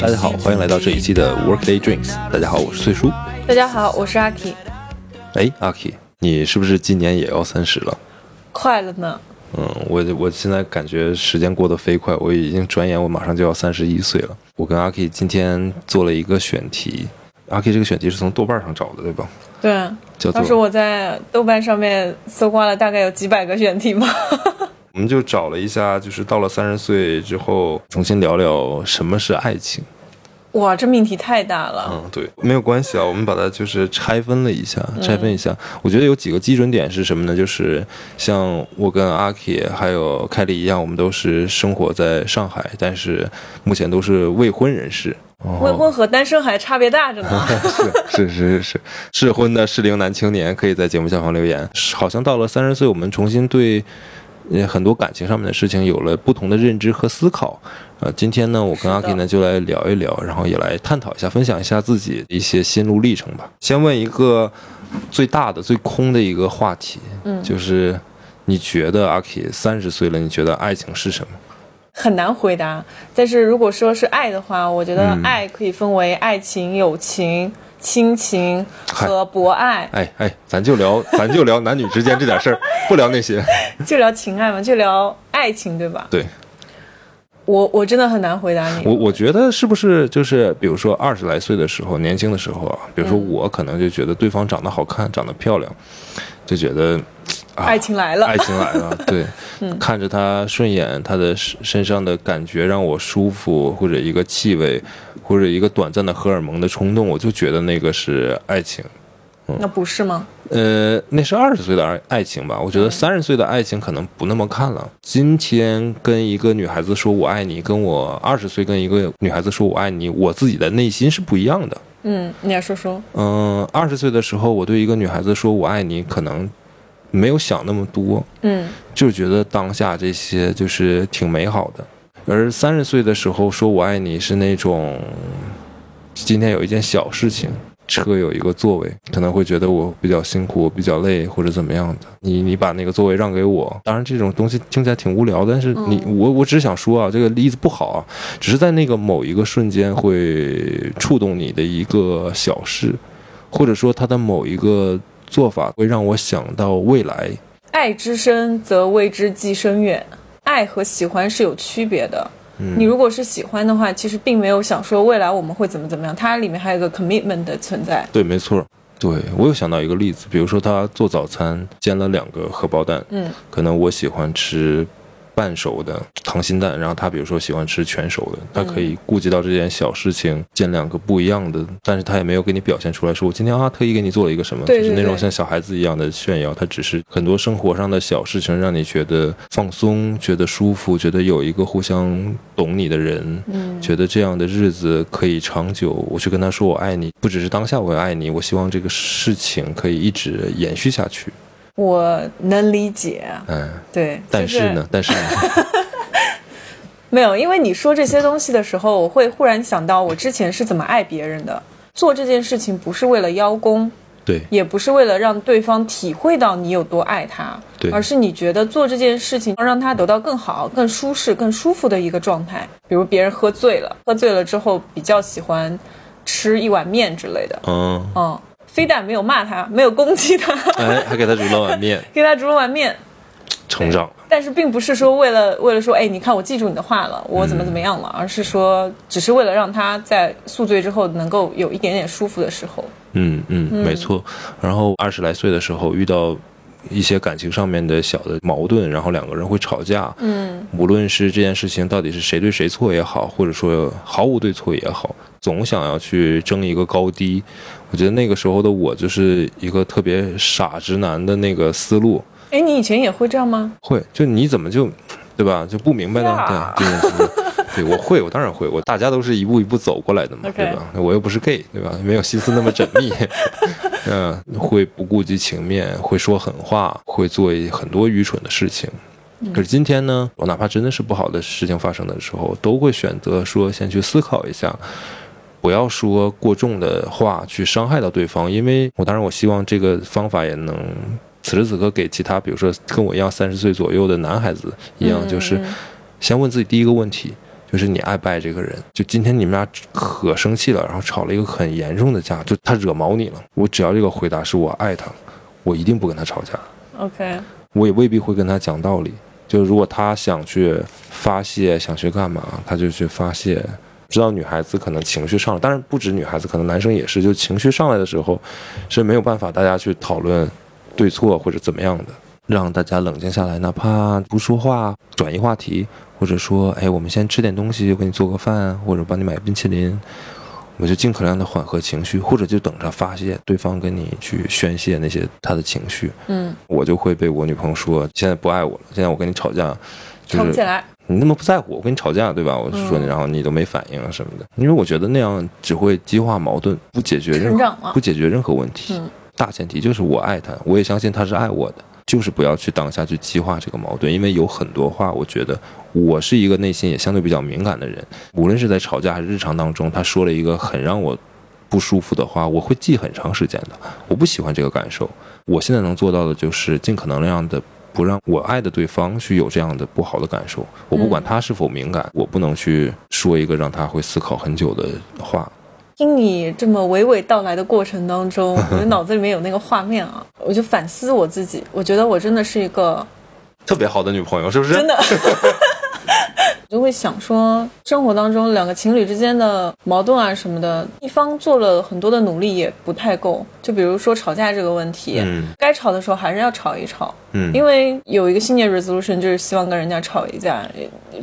大家好，欢迎来到这一期的 Workday Drinks。大家好，我是翠叔。大家好，我是阿 K。哎，阿 K，你是不是今年也要三十了？快了呢。嗯，我我现在感觉时间过得飞快，我已经转眼我马上就要三十一岁了。我跟阿 K 今天做了一个选题，阿 K 这个选题是从豆瓣上找的，对吧？对，当时我在豆瓣上面搜刮了大概有几百个选题吧。我们就找了一下，就是到了三十岁之后，重新聊聊什么是爱情。哇，这命题太大了。嗯，对，没有关系啊，我们把它就是拆分了一下，拆分一下。我觉得有几个基准点是什么呢？就是像我跟阿 K 还有凯莉一样，我们都是生活在上海，但是目前都是未婚人士。未婚和单身还差别大着呢。是是是是是，适婚的适龄男青年可以在节目下方留言。好像到了三十岁，我们重新对。呃，很多感情上面的事情有了不同的认知和思考。呃，今天呢，我跟阿 K 呢就来聊一聊，然后也来探讨一下，分享一下自己一些心路历程吧。先问一个最大的、最空的一个话题，嗯，就是你觉得阿 K 三十岁了，你觉得爱情是什么？很难回答。但是如果说是爱的话，我觉得爱可以分为爱情、友情。亲情和博爱，哎哎，咱就聊，咱就聊男女之间这点事儿，不聊那些，就聊情爱嘛，就聊爱情，对吧？对，我我真的很难回答你。我我觉得是不是就是，比如说二十来岁的时候，年轻的时候啊，比如说我可能就觉得对方长得好看，长得漂亮，就觉得。爱情来了，爱情来了，对，看着他顺眼，他的身身上的感觉让我舒服，或者一个气味，或者一个短暂的荷尔蒙的冲动，我就觉得那个是爱情。那不是吗？呃，那是二十岁的爱爱情吧？我觉得三十岁的爱情可能不那么看了。今天跟一个女孩子说我爱你，跟我二十岁跟一个女孩子说我爱你，我自己的内心是不一样的。嗯，你来说说。嗯，二十岁的时候，我对一个女孩子说我爱你，可能。没有想那么多，嗯，就觉得当下这些就是挺美好的。而三十岁的时候说我爱你是那种，今天有一件小事情，车有一个座位，可能会觉得我比较辛苦，比较累或者怎么样的。你你把那个座位让给我，当然这种东西听起来挺无聊，但是你我我只是想说啊，这个例子不好啊，只是在那个某一个瞬间会触动你的一个小事，或者说他的某一个。做法会让我想到未来。爱之深，则为之计深远。爱和喜欢是有区别的。你如果是喜欢的话，其实并没有想说未来我们会怎么怎么样。它里面还有一个 commitment 的存在。对，没错。对我有想到一个例子，比如说他做早餐煎了两个荷包蛋，嗯，可能我喜欢吃。半熟的溏心蛋，然后他比如说喜欢吃全熟的，他可以顾及到这件小事情，煎两个不一样的，但是他也没有给你表现出来，说我今天啊特意给你做了一个什么，就是那种像小孩子一样的炫耀，他只是很多生活上的小事情让你觉得放松，觉得舒服，觉得有一个互相懂你的人，嗯，觉得这样的日子可以长久。我去跟他说我爱你，不只是当下我爱你，我希望这个事情可以一直延续下去。我能理解，嗯，对，但是呢，但是呢，没有，因为你说这些东西的时候，我会忽然想到我之前是怎么爱别人的。做这件事情不是为了邀功，对，也不是为了让对方体会到你有多爱他，对，而是你觉得做这件事情要让他得到更好、更舒适、更舒服的一个状态。比如别人喝醉了，喝醉了之后比较喜欢吃一碗面之类的，嗯嗯。非但没有骂他，没有攻击他，哎，还给他煮了碗面，给他煮了碗面，成长。但是并不是说为了为了说，哎，你看我记住你的话了，我怎么怎么样了，而是说，只是为了让他在宿醉之后能够有一点点舒服的时候。嗯嗯，没错。然后二十来岁的时候遇到一些感情上面的小的矛盾，然后两个人会吵架。嗯，无论是这件事情到底是谁对谁错也好，或者说毫无对错也好。总想要去争一个高低，我觉得那个时候的我就是一个特别傻直男的那个思路。哎，你以前也会这样吗？会，就你怎么就，对吧？就不明白呢？对，对，对我会，我当然会，我大家都是一步一步走过来的嘛，对吧？我又不是 gay，对吧？没有心思那么缜密，嗯，会不顾及情面，会说狠话，会做很多愚蠢的事情。可是今天呢，我哪怕真的是不好的事情发生的时候，都会选择说先去思考一下。不要说过重的话去伤害到对方，因为我当然我希望这个方法也能此时此刻给其他，比如说跟我一样三十岁左右的男孩子一样，就是先问自己第一个问题，就是你爱不爱这个人。就今天你们俩可生气了，然后吵了一个很严重的架，就他惹毛你了。我只要这个回答是我爱他，我一定不跟他吵架。OK，我也未必会跟他讲道理。就如果他想去发泄，想去干嘛，他就去发泄。知道女孩子可能情绪上来，当然不止女孩子，可能男生也是。就情绪上来的时候，是没有办法大家去讨论对错或者怎么样的，让大家冷静下来，哪怕不说话，转移话题，或者说，哎，我们先吃点东西，给你做个饭，或者帮你买冰淇淋，我就尽可能的缓和情绪，或者就等着发泄，对方跟你去宣泄那些他的情绪。嗯，我就会被我女朋友说，现在不爱我了，现在我跟你吵架，吵不起来。你那么不在乎我跟你吵架对吧？我说你，然后你都没反应啊什么的，因为我觉得那样只会激化矛盾，不解决任何不解决任何问题。大前提就是我爱他，我也相信他是爱我的，就是不要去当下去激化这个矛盾，因为有很多话，我觉得我是一个内心也相对比较敏感的人，无论是在吵架还是日常当中，他说了一个很让我不舒服的话，我会记很长时间的。我不喜欢这个感受，我现在能做到的就是尽可能量的。不让我爱的对方去有这样的不好的感受，我不管他是否敏感，我不能去说一个让他会思考很久的话。听你这么娓娓道来的过程当中，我的脑子里面有那个画面啊，我就反思我自己，我觉得我真的是一个特别好的女朋友，是不是？真的。就会想说，生活当中两个情侣之间的矛盾啊什么的，一方做了很多的努力也不太够。就比如说吵架这个问题，该吵的时候还是要吵一吵。嗯，因为有一个新年 resolution 就是希望跟人家吵一架，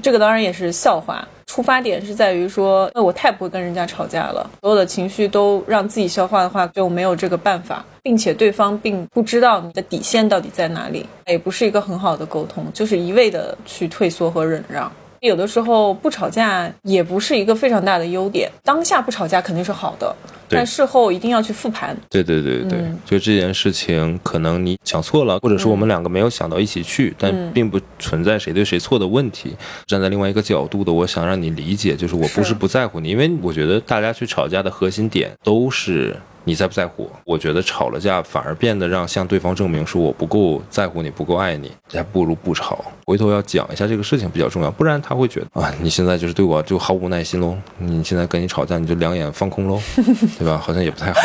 这个当然也是笑话。出发点是在于说，那我太不会跟人家吵架了，所有的情绪都让自己消化的话，就没有这个办法，并且对方并不知道你的底线到底在哪里，也不是一个很好的沟通，就是一味的去退缩和忍让。有的时候不吵架也不是一个非常大的优点，当下不吵架肯定是好的，但事后一定要去复盘。对对对对，就这件事情，可能你想错了，或者说我们两个没有想到一起去，但并不存在谁对谁错的问题。站在另外一个角度的，我想让你理解，就是我不是不在乎你，因为我觉得大家去吵架的核心点都是。你在不在乎？我觉得吵了架反而变得让向对方证明说我不够在乎你，不够爱你，还不如不吵。回头要讲一下这个事情比较重要，不然他会觉得啊，你现在就是对我就毫无耐心喽。你现在跟你吵架，你就两眼放空喽，对吧？好像也不太好，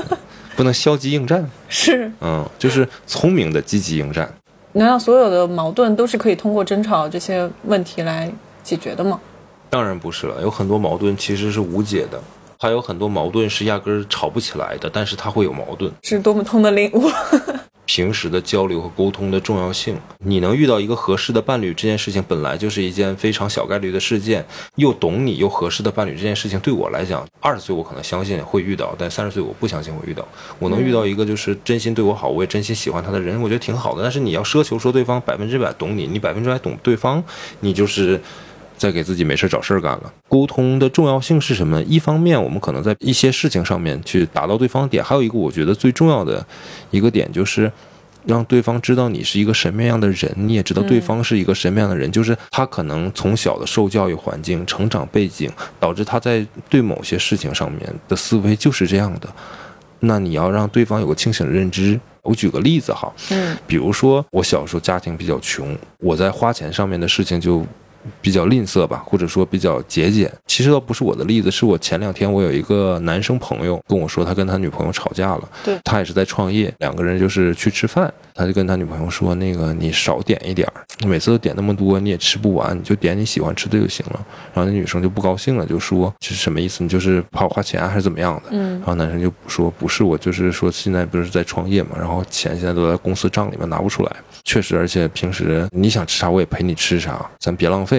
不能消极应战。是，嗯，就是聪明的积极应战。难道所有的矛盾都是可以通过争吵这些问题来解决的吗？当然不是了，有很多矛盾其实是无解的。还有很多矛盾是压根儿吵不起来的，但是它会有矛盾，是多么痛的领悟。平时的交流和沟通的重要性，你能遇到一个合适的伴侣，这件事情本来就是一件非常小概率的事件。又懂你又合适的伴侣，这件事情对我来讲，二十岁我可能相信会遇到，但三十岁我不相信会遇到。我能遇到一个就是真心对我好，我也真心喜欢他的人，我觉得挺好的。但是你要奢求说对方百分之百懂你，你百分之百懂对方，你就是。在给自己没事找事儿干了。沟通的重要性是什么？一方面，我们可能在一些事情上面去达到对方点；还有一个，我觉得最重要的一个点就是，让对方知道你是一个什么样的人，你也知道对方是一个什么样的人。就是他可能从小的受教育环境、成长背景，导致他在对某些事情上面的思维就是这样的。那你要让对方有个清醒的认知。我举个例子哈，嗯，比如说我小时候家庭比较穷，我在花钱上面的事情就。比较吝啬吧，或者说比较节俭。其实倒不是我的例子，是我前两天我有一个男生朋友跟我说，他跟他女朋友吵架了。对，他也是在创业，两个人就是去吃饭，他就跟他女朋友说：“那个你少点一点儿，每次都点那么多，你也吃不完，你就点你喜欢吃的就行了。”然后那女生就不高兴了，就说：“这是什么意思？你就是怕我花钱还是怎么样的？”嗯。然后男生就说：“不是，我就是说现在不是在创业嘛，然后钱现在都在公司账里面拿不出来。确实，而且平时你想吃啥我也陪你吃啥，咱别浪费。”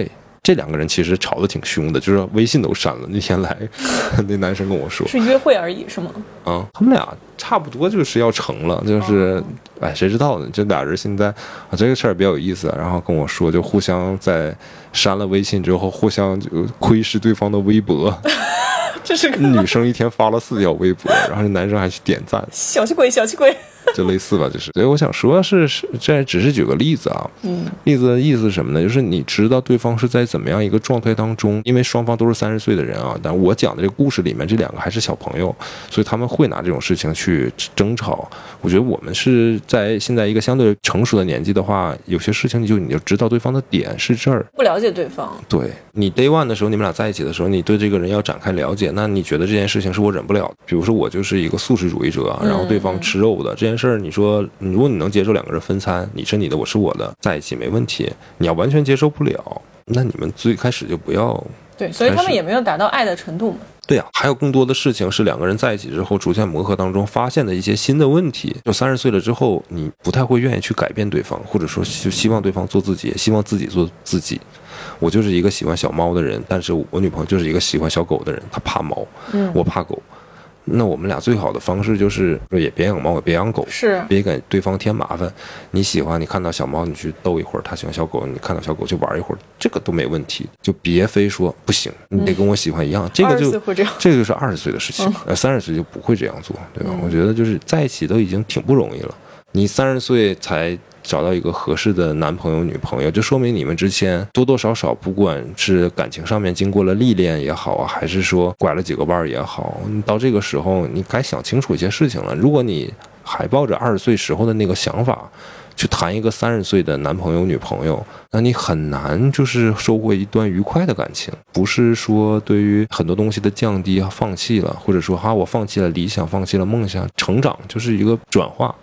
这两个人其实吵得挺凶的，就是微信都删了。那天来，那男生跟我说是约会而已，是吗？啊，他们俩差不多就是要成了，就是哎，谁知道呢？这俩人现在啊，这个事儿比较有意思。然后跟我说，就互相在删了微信之后，互相就窥视对方的微博。这是女生一天发了四条微博，然后那男生还去点赞。小气鬼，小气鬼。就类似吧，就是。所以我想说，是是，这只是举个例子啊。嗯。例子的意思是什么呢？就是你知道对方是在怎么样一个状态当中，因为双方都是三十岁的人啊。但我讲的这个故事里面，这两个还是小朋友，所以他们会拿这种事情去争吵。我觉得我们是在现在一个相对成熟的年纪的话，有些事情你就你就知道对方的点是这儿。不了解对方。对你 day one 的时候，你们俩在一起的时候，你对这个人要展开了解，那你觉得这件事情是我忍不了的。比如说我就是一个素食主义者，然后对方吃肉的这件事儿，你说如果你能接受两个人分餐，你是你的，我是我的，在一起没问题。你要完全接受不了，那你们最开始就不要。对，所以他们也没有达到爱的程度嘛。对呀，还有更多的事情是两个人在一起之后逐渐磨合当中发现的一些新的问题。就三十岁了之后，你不太会愿意去改变对方，或者说就希望对方做自己，也希望自己做自己。我就是一个喜欢小猫的人，但是我女朋友就是一个喜欢小狗的人，她怕猫，嗯，我怕狗。那我们俩最好的方式就是也别养猫也别养狗，是别给对方添麻烦。你喜欢你看到小猫你去逗一会儿，他喜欢小狗你看到小狗就玩一会儿，这个都没问题。就别非说不行，你得跟我喜欢一样。这个就这个就是二十岁的事情，呃，三十岁就不会这样做，对吧？我觉得就是在一起都已经挺不容易了，你三十岁才。找到一个合适的男朋友、女朋友，就说明你们之前多多少少，不管是感情上面经过了历练也好啊，还是说拐了几个弯儿也好，你到这个时候你该想清楚一些事情了。如果你还抱着二十岁时候的那个想法去谈一个三十岁的男朋友、女朋友，那你很难就是收获一段愉快的感情。不是说对于很多东西的降低和放弃了，或者说哈我放弃了理想、放弃了梦想，成长就是一个转化。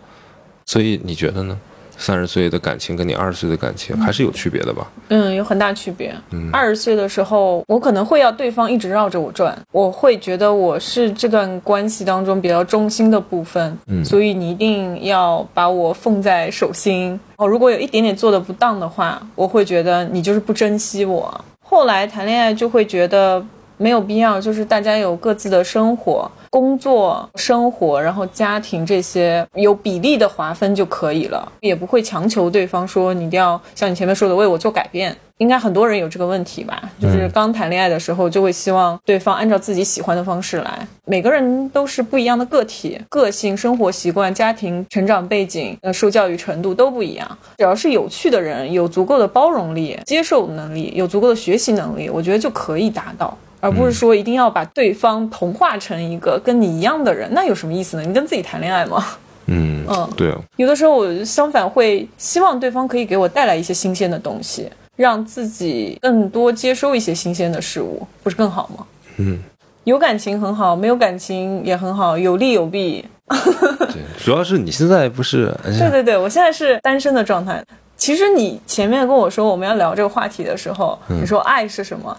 所以你觉得呢？三十岁的感情跟你二十岁的感情还是有区别的吧？嗯，有很大区别。嗯，二十岁的时候，我可能会要对方一直绕着我转，我会觉得我是这段关系当中比较中心的部分。嗯，所以你一定要把我奉在手心。哦，如果有一点点做的不当的话，我会觉得你就是不珍惜我。后来谈恋爱就会觉得。没有必要，就是大家有各自的生活、工作、生活，然后家庭这些有比例的划分就可以了，也不会强求对方说你一定要像你前面说的为我做改变。应该很多人有这个问题吧？就是刚谈恋爱的时候就会希望对方按照自己喜欢的方式来。每个人都是不一样的个体，个性、生活习惯、家庭成长背景、呃受教育程度都不一样。只要是有趣的人，有足够的包容力、接受能力，有足够的学习能力，我觉得就可以达到。而不是说一定要把对方同化成一个跟你一样的人，那有什么意思呢？你跟自己谈恋爱吗？嗯嗯，对。有的时候我相反会希望对方可以给我带来一些新鲜的东西，让自己更多接收一些新鲜的事物，不是更好吗？嗯，有感情很好，没有感情也很好，有利有弊。对，主要是你现在不是？对对对，我现在是单身的状态。其实你前面跟我说我们要聊这个话题的时候，你说爱是什么？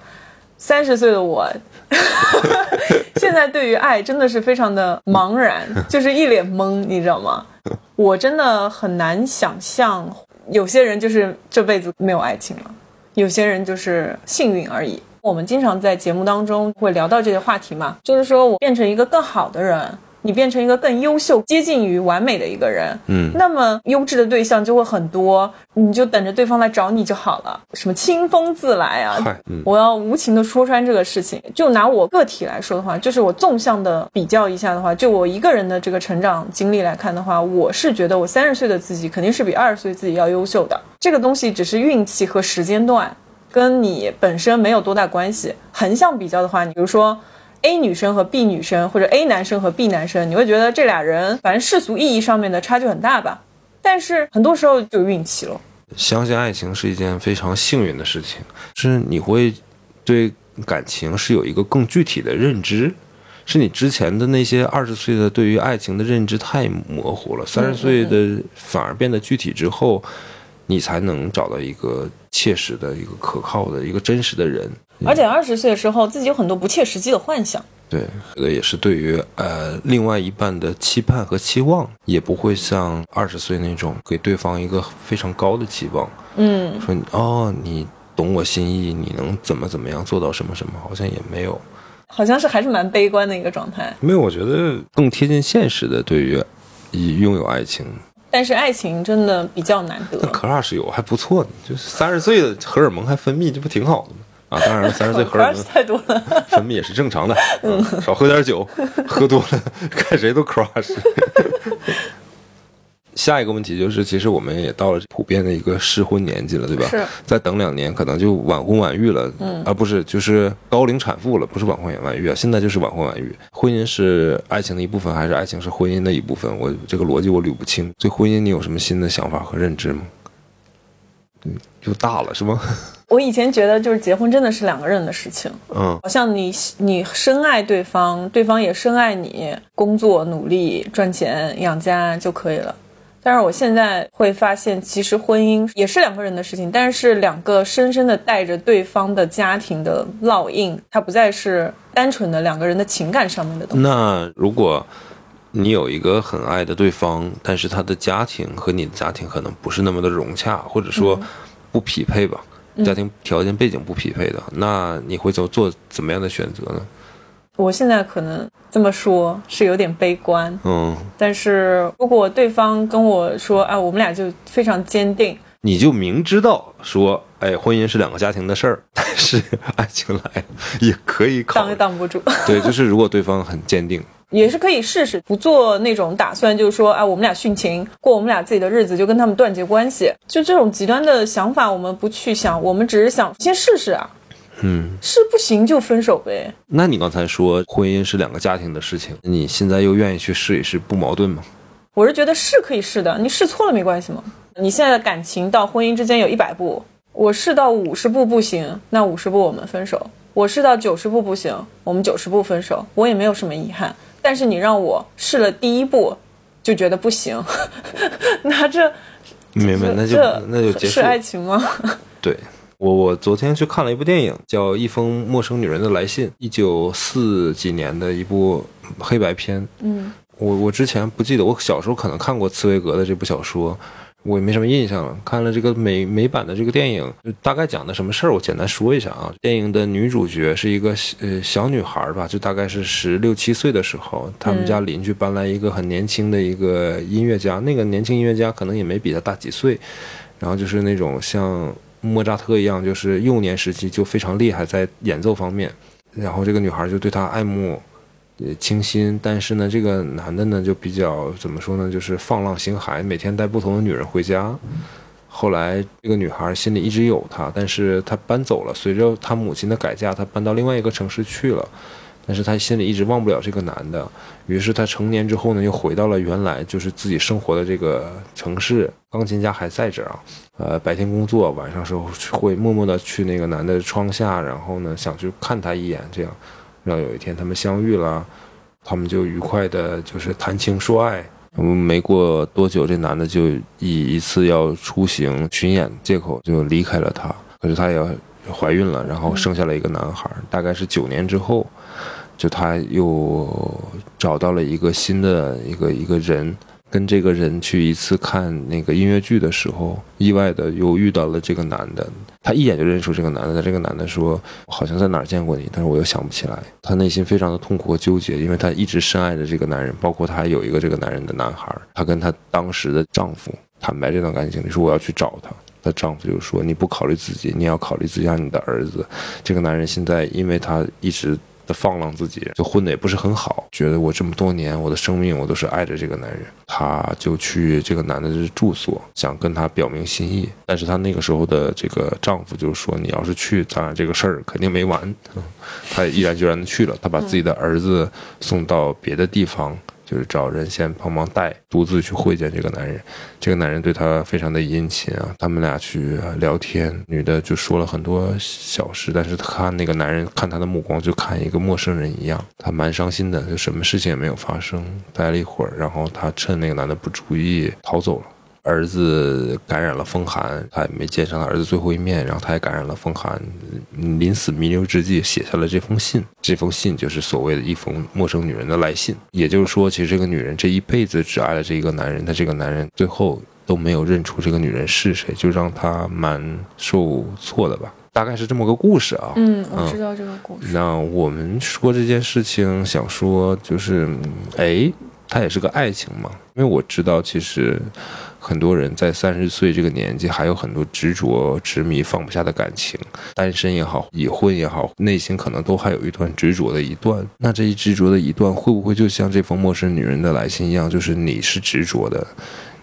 三十岁的我，现在对于爱真的是非常的茫然，就是一脸懵，你知道吗？我真的很难想象，有些人就是这辈子没有爱情了，有些人就是幸运而已。我们经常在节目当中会聊到这些话题嘛，就是说我变成一个更好的人。你变成一个更优秀、接近于完美的一个人，嗯，那么优质的对象就会很多，你就等着对方来找你就好了。什么清风自来啊！我要无情的说穿这个事情。就拿我个体来说的话，就是我纵向的比较一下的话，就我一个人的这个成长经历来看的话，我是觉得我三十岁的自己肯定是比二十岁自己要优秀的。这个东西只是运气和时间段，跟你本身没有多大关系。横向比较的话，你比如说。A 女生和 B 女生，或者 A 男生和 B 男生，你会觉得这俩人，反正世俗意义上面的差距很大吧？但是很多时候就运气了。相信爱情是一件非常幸运的事情，是你会对感情是有一个更具体的认知，是你之前的那些二十岁的对于爱情的认知太模糊了，三十岁的反而变得具体之后，你才能找到一个切实的一个可靠的一个真实的人。而且二十岁的时候，自己有很多不切实际的幻想。对，这个也是对于呃另外一半的期盼和期望，也不会像二十岁那种给对方一个非常高的期望。嗯，说哦，你懂我心意，你能怎么怎么样做到什么什么，好像也没有。好像是还是蛮悲观的一个状态。没有，我觉得更贴近现实的，对于以拥有爱情。但是爱情真的比较难得。那 crush 有还不错呢，就是三十岁的荷尔蒙还分泌，这不挺好的吗？啊，当然了，三十岁荷尔蒙太多了，分泌也是正常的。嗯，少喝点酒，喝多了 看谁都 crush。下一个问题就是，其实我们也到了普遍的一个适婚年纪了，对吧？是。再等两年，可能就晚婚晚育了，嗯，而不是就是高龄产妇了，不是晚婚晚育啊。现在就是晚婚晚育。婚姻是爱情的一部分，还是爱情是婚姻的一部分？我这个逻辑我捋不清。对婚姻，你有什么新的想法和认知吗？嗯，又大了是吗？我以前觉得就是结婚真的是两个人的事情，嗯，好像你你深爱对方，对方也深爱你，工作努力赚钱养家就可以了。但是我现在会发现，其实婚姻也是两个人的事情，但是两个深深的带着对方的家庭的烙印，它不再是单纯的两个人的情感上面的东西。那如果你有一个很爱的对方，但是他的家庭和你的家庭可能不是那么的融洽，或者说不匹配吧？家庭条件背景不匹配的，那你会做做怎么样的选择呢？我现在可能这么说，是有点悲观。嗯，但是如果对方跟我说，哎，我们俩就非常坚定，你就明知道说，哎，婚姻是两个家庭的事儿，但是爱情来也可以考，挡也挡不住。对，就是如果对方很坚定。也是可以试试，不做那种打算，就是说，啊，我们俩殉情，过我们俩自己的日子，就跟他们断绝关系，就这种极端的想法，我们不去想，我们只是想先试试啊。嗯，是不行就分手呗。那你刚才说婚姻是两个家庭的事情，你现在又愿意去试一试，不矛盾吗？我是觉得是可以试的，你试错了没关系吗？你现在的感情到婚姻之间有一百步，我试到五十步不行，那五十步我们分手；我试到九十步不行，我们九十步分手，我也没有什么遗憾。但是你让我试了第一步，就觉得不行，那这明白？那就那就结束是爱情吗？对我，我昨天去看了一部电影，叫《一封陌生女人的来信》，一九四几年的一部黑白片。嗯，我我之前不记得，我小时候可能看过茨威格的这部小说。我也没什么印象了。看了这个美美版的这个电影，大概讲的什么事儿，我简单说一下啊。电影的女主角是一个呃小女孩吧，就大概是十六七岁的时候，他们家邻居搬来一个很年轻的一个音乐家，那个年轻音乐家可能也没比她大几岁，然后就是那种像莫扎特一样，就是幼年时期就非常厉害在演奏方面，然后这个女孩就对他爱慕。也倾心，但是呢，这个男的呢就比较怎么说呢，就是放浪形骸，每天带不同的女人回家。后来这个女孩心里一直有他，但是她搬走了，随着她母亲的改嫁，她搬到另外一个城市去了。但是她心里一直忘不了这个男的，于是她成年之后呢，又回到了原来就是自己生活的这个城市，钢琴家还在这儿啊。呃，白天工作，晚上时候会默默的去那个男的窗下，然后呢想去看他一眼，这样。然后有一天他们相遇了，他们就愉快的，就是谈情说爱。我们没过多久，这男的就以一次要出行巡演借口就离开了她。可是她也怀孕了，然后生下了一个男孩。大概是九年之后，就她又找到了一个新的一个一个人。跟这个人去一次看那个音乐剧的时候，意外的又遇到了这个男的。他一眼就认出这个男的，但这个男的说：“好像在哪儿见过你，但是我又想不起来。”他内心非常的痛苦和纠结，因为他一直深爱着这个男人，包括他还有一个这个男人的男孩。她跟她当时的丈夫坦白这段感情，你说我要去找他。她丈夫就说：“你不考虑自己，你要考虑自己你的儿子。”这个男人现在，因为他一直。的放浪自己，就混的也不是很好，觉得我这么多年，我的生命我都是爱着这个男人，他就去这个男的住所，想跟他表明心意，但是他那个时候的这个丈夫就说，你要是去，咱俩这个事儿肯定没完，他也毅然决然的去了，他把自己的儿子送到别的地方。就是找人先帮忙带，独自去会见这个男人。这个男人对她非常的殷勤啊，他们俩去聊天，女的就说了很多小事，但是看那个男人看她的目光就看一个陌生人一样，她蛮伤心的，就什么事情也没有发生。待了一会儿，然后她趁那个男的不注意逃走了。儿子感染了风寒，他也没见上他儿子最后一面，然后他也感染了风寒，临死弥留之际写下了这封信。这封信就是所谓的一封陌生女人的来信。也就是说，其实这个女人这一辈子只爱了这一个男人，但这个男人最后都没有认出这个女人是谁，就让他蛮受挫的吧。大概是这么个故事啊。嗯，我知道这个故事。那我们说这件事情，想说就是，哎，它也是个爱情嘛，因为我知道其实。很多人在三十岁这个年纪，还有很多执着、执迷、放不下的感情，单身也好，已婚也好，内心可能都还有一段执着的一段。那这一执着的一段，会不会就像这封陌生女人的来信一样，就是你是执着的，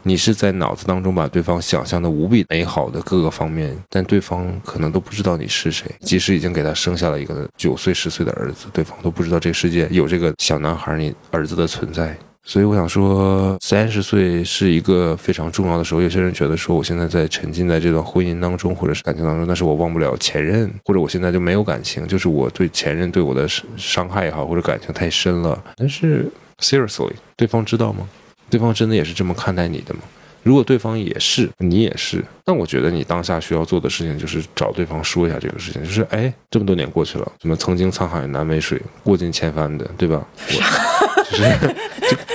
你是在脑子当中把对方想象的无比美好的各个方面，但对方可能都不知道你是谁。即使已经给他生下了一个九岁、十岁的儿子，对方都不知道这个世界有这个小男孩，你儿子的存在。所以我想说，三十岁是一个非常重要的时候。有些人觉得说，我现在在沉浸在这段婚姻当中，或者是感情当中，但是我忘不了前任，或者我现在就没有感情，就是我对前任对我的伤害也好，或者感情太深了。但是，seriously，对方知道吗？对方真的也是这么看待你的吗？如果对方也是，你也是，那我觉得你当下需要做的事情就是找对方说一下这个事情，就是哎，这么多年过去了，什么曾经沧海难为水，过尽千帆的，对吧？我就是，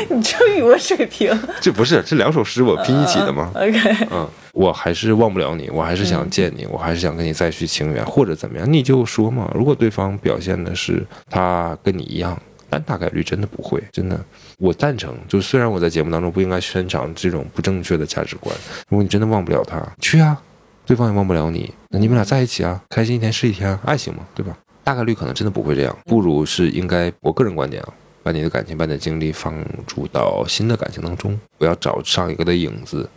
你这语文水平，这不是这两首诗我拼一起的吗？OK，嗯，我还是忘不了你，我还是想见你，我还是想跟你再续情缘，或者怎么样，你就说嘛。如果对方表现的是他跟你一样。但大概率真的不会，真的，我赞成。就虽然我在节目当中不应该宣传这种不正确的价值观，如果你真的忘不了他，去啊，对方也忘不了你，那你们俩在一起啊，开心一天是一天，爱情嘛，对吧？大概率可能真的不会这样，不如是应该，我个人观点啊，把你的感情、把你的精力放逐到新的感情当中，不要找上一个的影子。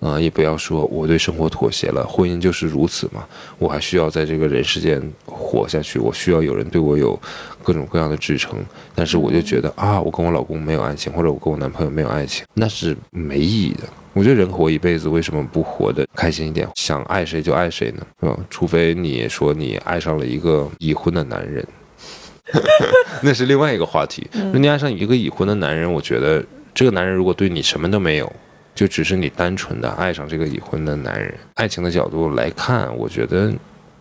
啊，也不要说我对生活妥协了，婚姻就是如此嘛。我还需要在这个人世间活下去，我需要有人对我有各种各样的支撑。但是我就觉得啊，我跟我老公没有爱情，或者我跟我男朋友没有爱情，那是没意义的。我觉得人活一辈子，为什么不活得开心一点？想爱谁就爱谁呢？是吧？除非你说你爱上了一个已婚的男人，那是另外一个话题。那你爱上一个已婚的男人，我觉得这个男人如果对你什么都没有。就只是你单纯的爱上这个已婚的男人，爱情的角度来看，我觉得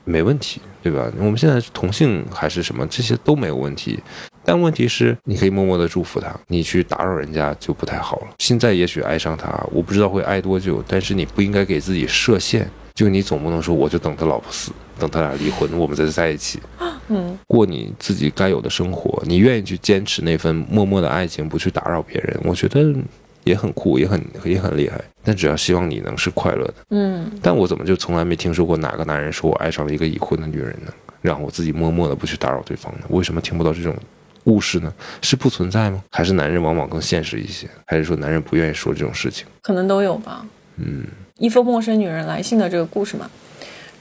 没问题，对吧？我们现在同性还是什么，这些都没有问题。但问题是，你可以默默的祝福他，你去打扰人家就不太好了。现在也许爱上他，我不知道会爱多久，但是你不应该给自己设限。就你总不能说，我就等他老婆死，等他俩离婚，我们再在一起，嗯，过你自己该有的生活。你愿意去坚持那份默默的爱情，不去打扰别人，我觉得。也很酷，也很也很厉害，但只要希望你能是快乐的，嗯。但我怎么就从来没听说过哪个男人说我爱上了一个已婚的女人呢？让我自己默默的不去打扰对方呢？为什么听不到这种故事呢？是不存在吗？还是男人往往更现实一些？还是说男人不愿意说这种事情？可能都有吧。嗯，一封陌生女人来信的这个故事嘛，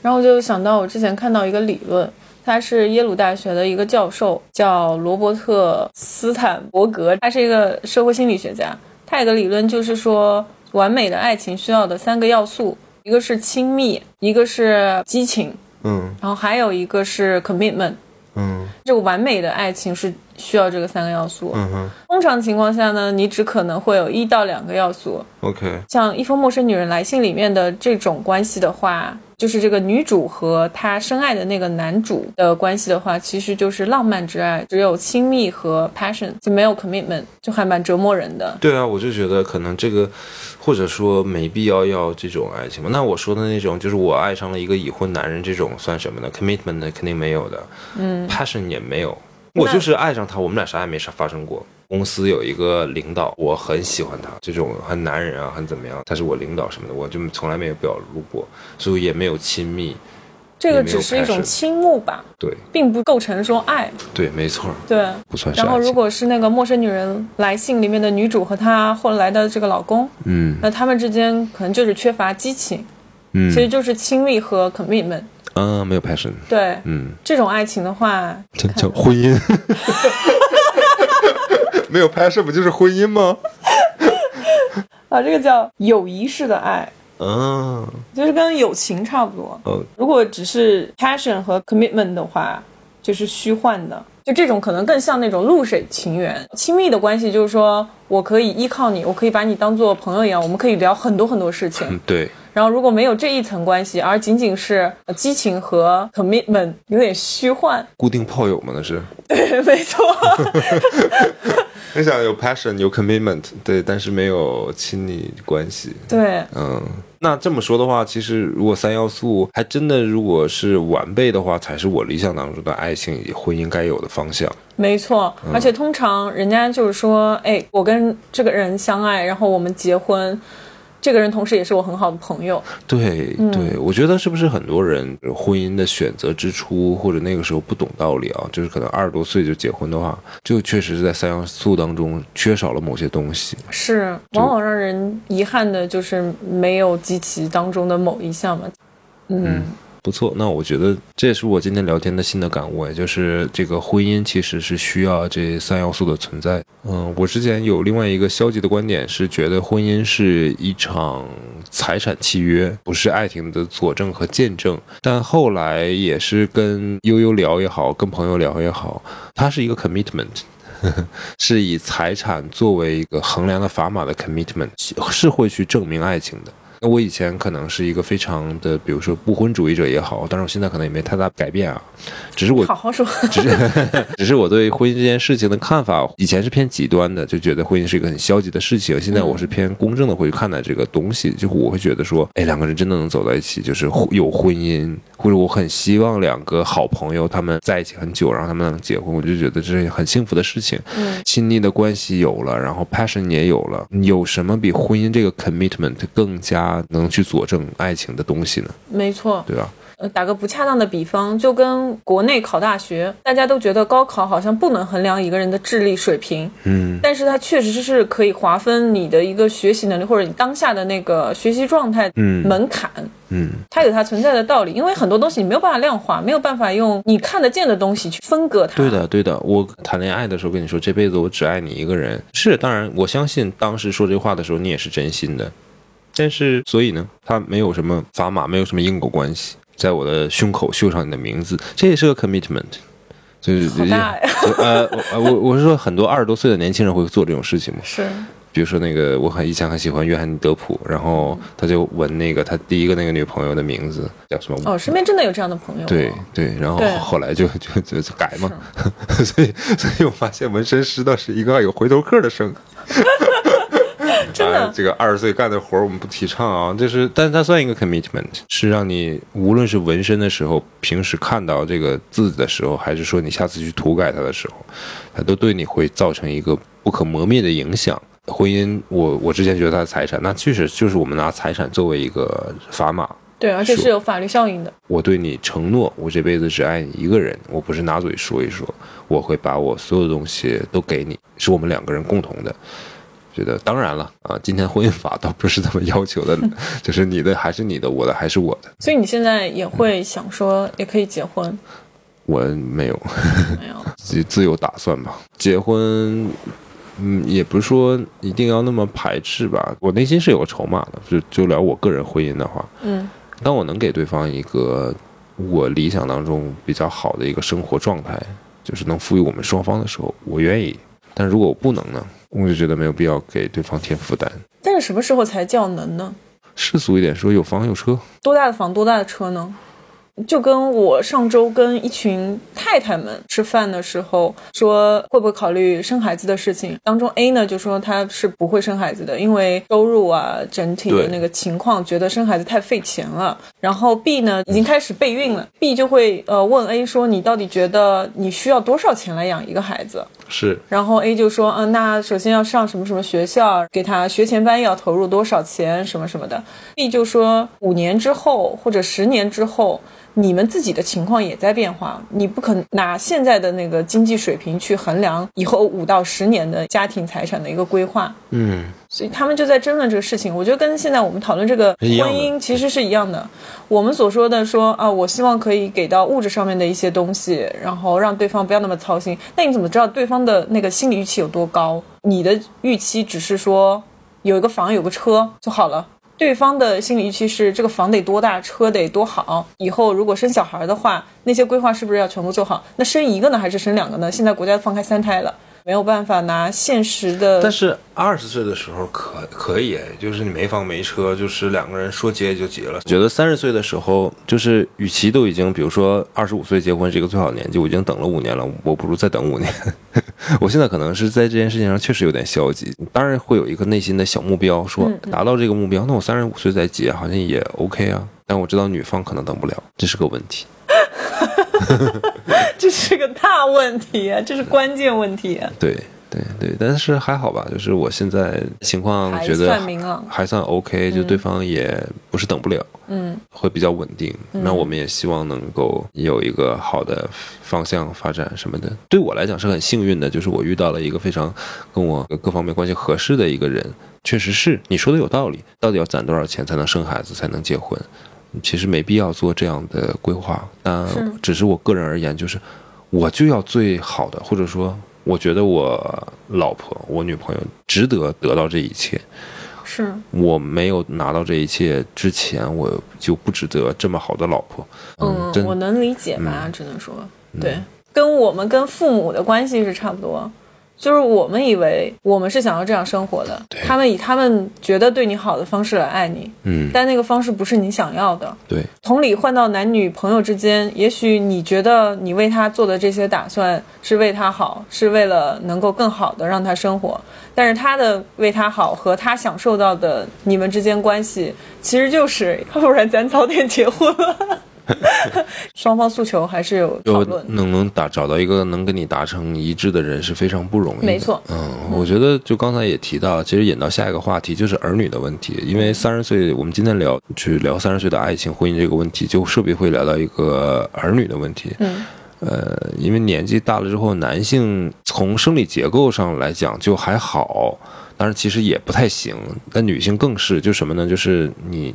然后我就想到我之前看到一个理论，他是耶鲁大学的一个教授，叫罗伯特斯坦伯格，他是一个社会心理学家。他有个理论，就是说，完美的爱情需要的三个要素，一个是亲密，一个是激情，嗯，然后还有一个是 commitment，嗯，这个完美的爱情是需要这个三个要素。嗯哼，通常情况下呢，你只可能会有一到两个要素。OK，像一封陌生女人来信里面的这种关系的话。就是这个女主和她深爱的那个男主的关系的话，其实就是浪漫之爱，只有亲密和 passion，就没有 commitment，就还蛮折磨人的。对啊，我就觉得可能这个，或者说没必要要这种爱情嘛。那我说的那种，就是我爱上了一个已婚男人，这种算什么呢？commitment 肯定没有的，嗯，passion 也没有，我就是爱上他，我们俩啥也没啥发生过。公司有一个领导，我很喜欢他，这种很男人啊，很怎么样？他是我领导什么的，我就从来没有表露过，所以也没有亲密。这个只是一种倾慕吧？对，并不构成说爱。对，没错。对，不算。然后，如果是那个陌生女人来信里面的女主和她后来的这个老公，嗯，那他们之间可能就是缺乏激情，嗯，其实就是亲密和 commitment。嗯，没有 passion。对，嗯，这种爱情的话，这叫婚姻。没有拍摄不就是婚姻吗？啊，这个叫友谊式的爱，嗯，就是跟友情差不多。嗯，如果只是 passion 和 commitment 的话，就是虚幻的。就这种可能更像那种露水情缘，亲密的关系，就是说我可以依靠你，我可以把你当做朋友一样，我们可以聊很多很多事情。对。然后如果没有这一层关系，而仅仅是激情和 commitment，有点虚幻。固定炮友吗？那是。对，没错。你想有 passion，有 commitment，对，但是没有亲密关系。对，嗯，那这么说的话，其实如果三要素还真的如果是完备的话，才是我理想当中的爱情以及婚姻该有的方向。没错，而且通常人家就是说，哎，我跟这个人相爱，然后我们结婚。这个人同时也是我很好的朋友。对对，我觉得是不是很多人婚姻的选择之初，或者那个时候不懂道理啊，就是可能二十多岁就结婚的话，就确实是在三要素当中缺少了某些东西。是，往往让人遗憾的就是没有集齐当中的某一项嘛。嗯。不错，那我觉得这也是我今天聊天的新的感悟，也就是这个婚姻其实是需要这三要素的存在。嗯，我之前有另外一个消极的观点，是觉得婚姻是一场财产契约，不是爱情的佐证和见证。但后来也是跟悠悠聊也好，跟朋友聊也好，它是一个 commitment，是以财产作为一个衡量的砝码的 commitment，是会去证明爱情的。那我以前可能是一个非常的，比如说不婚主义者也好，但是我现在可能也没太大改变啊，只是我好好说，只是 只是我对婚姻这件事情的看法，以前是偏极端的，就觉得婚姻是一个很消极的事情，现在我是偏公正的会去看待这个东西，就我会觉得说，哎，两个人真的能走在一起，就是有婚姻，或者我很希望两个好朋友他们在一起很久，然后他们能结婚，我就觉得这是很幸福的事情，嗯，亲密的关系有了，然后 passion 也有了，有什么比婚姻这个 commitment 更加？能去佐证爱情的东西呢？没错，对吧？呃，打个不恰当的比方，就跟国内考大学，大家都觉得高考好像不能衡量一个人的智力水平，嗯，但是它确实是可以划分你的一个学习能力或者你当下的那个学习状态，嗯，门槛，嗯，它有它存在的道理，因为很多东西你没有办法量化，没有办法用你看得见的东西去分割它。对的，对的。我谈恋爱的时候跟你说，这辈子我只爱你一个人，是，当然我相信当时说这话的时候你也是真心的。但是，所以呢，它没有什么砝码，没有什么因果关系，在我的胸口绣上你的名字，这也是个 commitment。就是 呃，我我是说，很多二十多岁的年轻人会做这种事情嘛？是。比如说那个，我很以前很喜欢约翰尼德普，然后他就纹那个他第一个那个女朋友的名字叫什么？哦，身边真的有这样的朋友。对 对，然后后来就就就就改嘛。所以所以我发现纹身师倒是一个有回头客的生。真的，这个二十岁干的活儿我们不提倡啊，就是，但是它算一个 commitment，是让你无论是纹身的时候，平时看到这个字的时候，还是说你下次去涂改它的时候，它都对你会造成一个不可磨灭的影响。婚姻，我我之前觉得它的财产，那确实就是我们拿财产作为一个砝码，对，而且是有法律效应的。我对你承诺，我这辈子只爱你一个人，我不是拿嘴说一说，我会把我所有的东西都给你，是我们两个人共同的。觉得当然了啊，今天婚姻法倒不是这么要求的，就是你的还是你的，我的还是我的。所以你现在也会想说，也可以结婚？我没有，没有 自自有打算吧。结婚，嗯，也不是说一定要那么排斥吧。我内心是有个筹码的，就就聊我个人婚姻的话，嗯，当我能给对方一个我理想当中比较好的一个生活状态，就是能赋予我们双方的时候，我愿意。但如果我不能呢？我就觉得没有必要给对方添负担。但是什么时候才叫能呢？世俗一点说，有房有车。多大的房，多大的车呢？就跟我上周跟一群太太们吃饭的时候说，会不会考虑生孩子的事情？当中 A 呢就说他是不会生孩子的，因为收入啊整体的那个情况，觉得生孩子太费钱了。然后 B 呢已经开始备孕了，B 就会呃问 A 说，你到底觉得你需要多少钱来养一个孩子？是。然后 A 就说，嗯，那首先要上什么什么学校，给他学前班要投入多少钱，什么什么的。B 就说，五年之后或者十年之后。你们自己的情况也在变化，你不可拿现在的那个经济水平去衡量以后五到十年的家庭财产的一个规划。嗯，所以他们就在争论这个事情。我觉得跟现在我们讨论这个婚姻其实是一样的。我们所说的说啊，我希望可以给到物质上面的一些东西，然后让对方不要那么操心。那你怎么知道对方的那个心理预期有多高？你的预期只是说有一个房有个车就好了。对方的心理预期是这个房得多大，车得多好。以后如果生小孩的话，那些规划是不是要全部做好？那生一个呢，还是生两个呢？现在国家放开三胎了。没有办法拿现实的，但是二十岁的时候可可以，就是你没房没车，就是两个人说结就结了。觉得三十岁的时候，就是与其都已经，比如说二十五岁结婚是一个最好的年纪，我已经等了五年了，我不如再等五年。我现在可能是在这件事情上确实有点消极，当然会有一个内心的小目标，说达到这个目标，那我三十五岁再结好像也 OK 啊。但我知道女方可能等不了，这是个问题。这是个大问题啊！这是关键问题。对，对对，但是还好吧，就是我现在情况觉得还算明朗，还算 OK，就对方也不是等不了，嗯，会比较稳定。那我们也希望能够有一个好的方向发展什么的。对我来讲是很幸运的，就是我遇到了一个非常跟我各方面关系合适的一个人。确实是你说的有道理，到底要攒多少钱才能生孩子才能结婚？其实没必要做这样的规划。但只是我个人而言，就是我就要最好的，或者说。我觉得我老婆、我女朋友值得得到这一切，是我没有拿到这一切之前，我就不值得这么好的老婆。嗯，我能理解吧？只能说，对，跟我们跟父母的关系是差不多。就是我们以为我们是想要这样生活的，他们以他们觉得对你好的方式来爱你，嗯，但那个方式不是你想要的，对。同理，换到男女朋友之间，也许你觉得你为他做的这些打算是为他好，是为了能够更好的让他生活，但是他的为他好和他享受到的你们之间关系，其实就是要不然咱早点结婚了。双方诉求还是有讨论，能能达找到一个能跟你达成一致的人是非常不容易。没错，嗯，我觉得就刚才也提到，其实引到下一个话题就是儿女的问题。因为三十岁，我们今天聊去聊三十岁的爱情、婚姻这个问题，就势必会聊到一个儿女的问题。嗯，呃，因为年纪大了之后，男性从生理结构上来讲就还好，但是其实也不太行。但女性更是，就什么呢？就是你。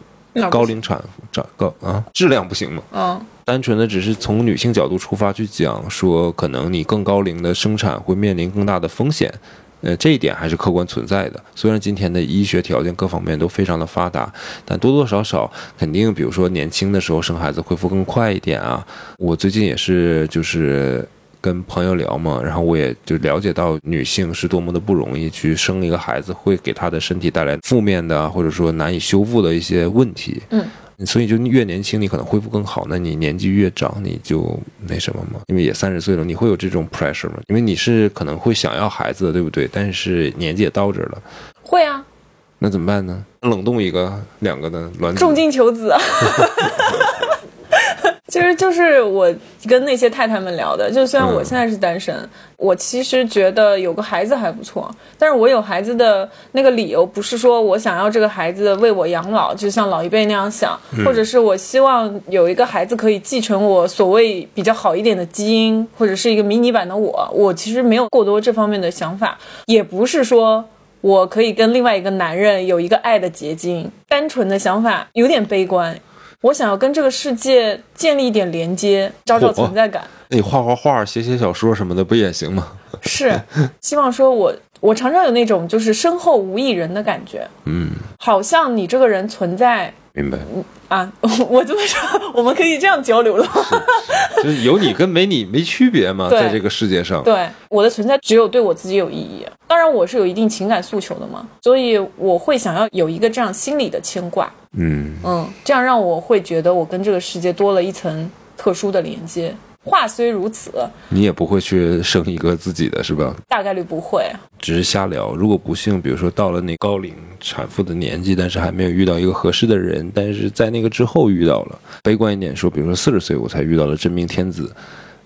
高龄产妇，长高啊，质量不行嘛？嗯，单纯的只是从女性角度出发去讲，说可能你更高龄的生产会面临更大的风险，呃，这一点还是客观存在的。虽然今天的医学条件各方面都非常的发达，但多多少少肯定，比如说年轻的时候生孩子恢复更快一点啊。我最近也是就是。跟朋友聊嘛，然后我也就了解到女性是多么的不容易去生一个孩子，会给她的身体带来负面的或者说难以修复的一些问题。嗯，所以就越年轻你可能恢复更好，那你年纪越长你就那什么嘛，因为也三十岁了，你会有这种 pressure 吗？因为你是可能会想要孩子的，对不对？但是年纪也到这了。会啊。那怎么办呢？冷冻一个、两个的卵子。重金求子。其实就是我跟那些太太们聊的，就虽然我现在是单身，我其实觉得有个孩子还不错。但是我有孩子的那个理由不是说我想要这个孩子为我养老，就像老一辈那样想，或者是我希望有一个孩子可以继承我所谓比较好一点的基因，或者是一个迷你版的我。我其实没有过多这方面的想法，也不是说我可以跟另外一个男人有一个爱的结晶。单纯的想法有点悲观。我想要跟这个世界建立一点连接，找找存在感。那你画画画、写写小说什么的不也行吗？是，希望说我我常常有那种就是身后无一人的感觉。嗯，好像你这个人存在。明白。啊，我这么说，我们可以这样交流了。就是有你跟没你没区别嘛，在这个世界上。对，我的存在只有对我自己有意义。当然，我是有一定情感诉求的嘛，所以我会想要有一个这样心理的牵挂。嗯嗯，这样让我会觉得我跟这个世界多了一层特殊的连接。话虽如此，你也不会去生一个自己的是吧？大概率不会，只是瞎聊。如果不幸，比如说到了那高龄产妇的年纪，但是还没有遇到一个合适的人，但是在那个之后遇到了，悲观一点说，比如说四十岁我才遇到了真命天子，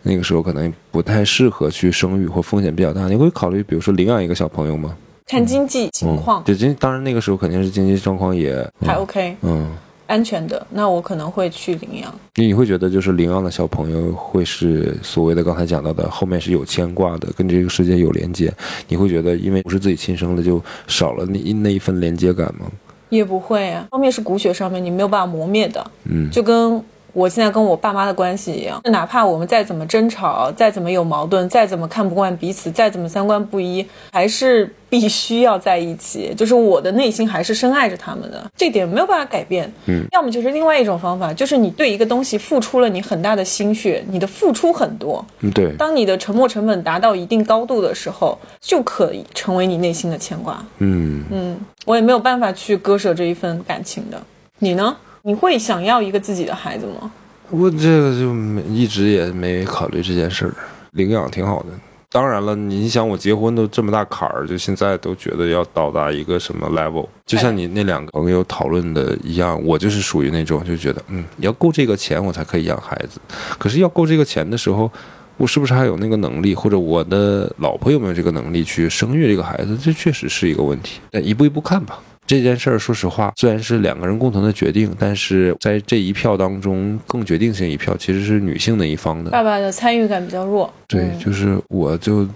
那个时候可能不太适合去生育或风险比较大。你会考虑，比如说领养一个小朋友吗？看经济情况。对，经当然那个时候肯定是经济状况也还 OK。嗯。安全的，那我可能会去领养。你会觉得就是领养的小朋友会是所谓的刚才讲到的后面是有牵挂的，跟这个世界有连接。你会觉得因为不是自己亲生的，就少了那那一份连接感吗？也不会啊，方面是骨血上面你没有办法磨灭的。嗯，就跟。我现在跟我爸妈的关系一样，哪怕我们再怎么争吵，再怎么有矛盾，再怎么看不惯彼此，再怎么三观不一，还是 必须要在一起。就是我的内心还是深爱着他们的，这点没有办法改变。嗯，要么就是另外一种方法，就是你对一个东西付出了你很大的心血，你的付出很多。嗯，对。当你的沉没成本达到一定高度的时候，就可以成为你内心的牵挂。嗯嗯，我也没有办法去割舍这一份感情的。你呢？你会想要一个自己的孩子吗？我这个就没一直也没考虑这件事儿，领养挺好的。当然了，你想我结婚都这么大坎儿，就现在都觉得要到达一个什么 level，就像你那两个朋友讨论的一样，我就是属于那种就觉得，嗯，要够这个钱我才可以养孩子。可是要够这个钱的时候，我是不是还有那个能力，或者我的老婆有没有这个能力去生育这个孩子？这确实是一个问题。但一步一步看吧。这件事儿，说实话，虽然是两个人共同的决定，但是在这一票当中，更决定性一票其实是女性的一方的。爸爸的参与感比较弱。对，就是我就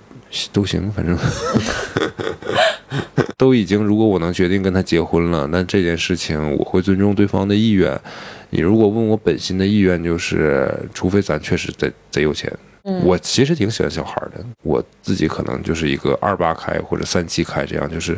都行，反正 都已经。如果我能决定跟他结婚了，那这件事情我会尊重对方的意愿。你如果问我本心的意愿，就是除非咱确实贼贼有钱。我其实挺喜欢小孩的，我自己可能就是一个二八开或者三七开这样，就是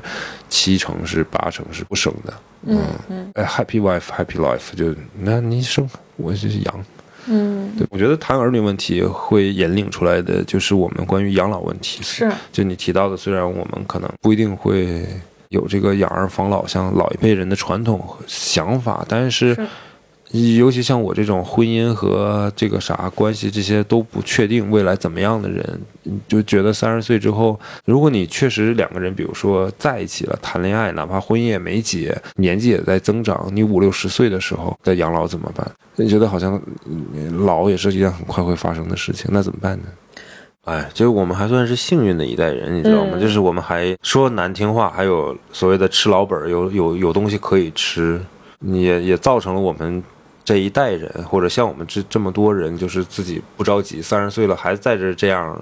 七成是八成是不生的。嗯嗯，哎，Happy wife, Happy life，就那你生，我就是养。嗯，对，我觉得谈儿女问题会引领出来的就是我们关于养老问题。是，就你提到的，虽然我们可能不一定会有这个养儿防老，像老一辈人的传统想法，但是。尤其像我这种婚姻和这个啥关系这些都不确定未来怎么样的人，就觉得三十岁之后，如果你确实两个人，比如说在一起了，谈恋爱，哪怕婚姻也没结，年纪也在增长，你五六十岁的时候在养老怎么办？你觉得好像老也是一件很快会发生的事情，那怎么办呢？哎，就是我们还算是幸运的一代人，你知道吗？就是我们还说难听话，还有所谓的吃老本，有有有东西可以吃，也也造成了我们。这一代人，或者像我们这这么多人，就是自己不着急，三十岁了还在这这样。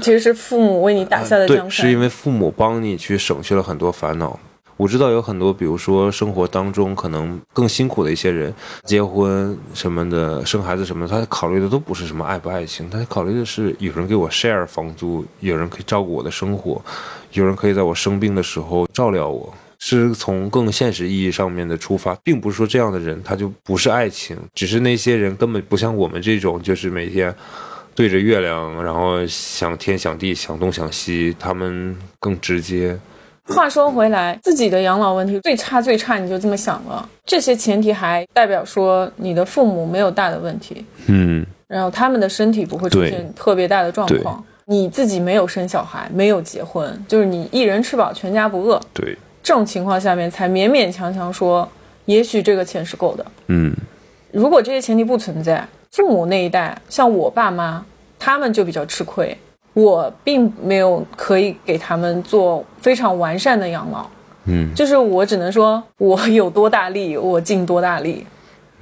其实是父母为你打下的江山。对，是因为父母帮你去省去了很多烦恼。我知道有很多，比如说生活当中可能更辛苦的一些人，结婚什么的，生孩子什么的，他考虑的都不是什么爱不爱情，他考虑的是有人给我 share 房租，有人可以照顾我的生活，有人可以在我生病的时候照料我。是从更现实意义上面的出发，并不是说这样的人他就不是爱情，只是那些人根本不像我们这种，就是每天对着月亮，然后想天想地想东想西，他们更直接。话说回来，自己的养老问题最差最差，你就这么想了？这些前提还代表说你的父母没有大的问题，嗯，然后他们的身体不会出现特别大的状况，你自己没有生小孩，没有结婚，就是你一人吃饱全家不饿，对。这种情况下面才勉勉强强说，也许这个钱是够的。嗯，如果这些前提不存在，父母那一代，像我爸妈，他们就比较吃亏。我并没有可以给他们做非常完善的养老。嗯，就是我只能说我有多大力，我尽多大力。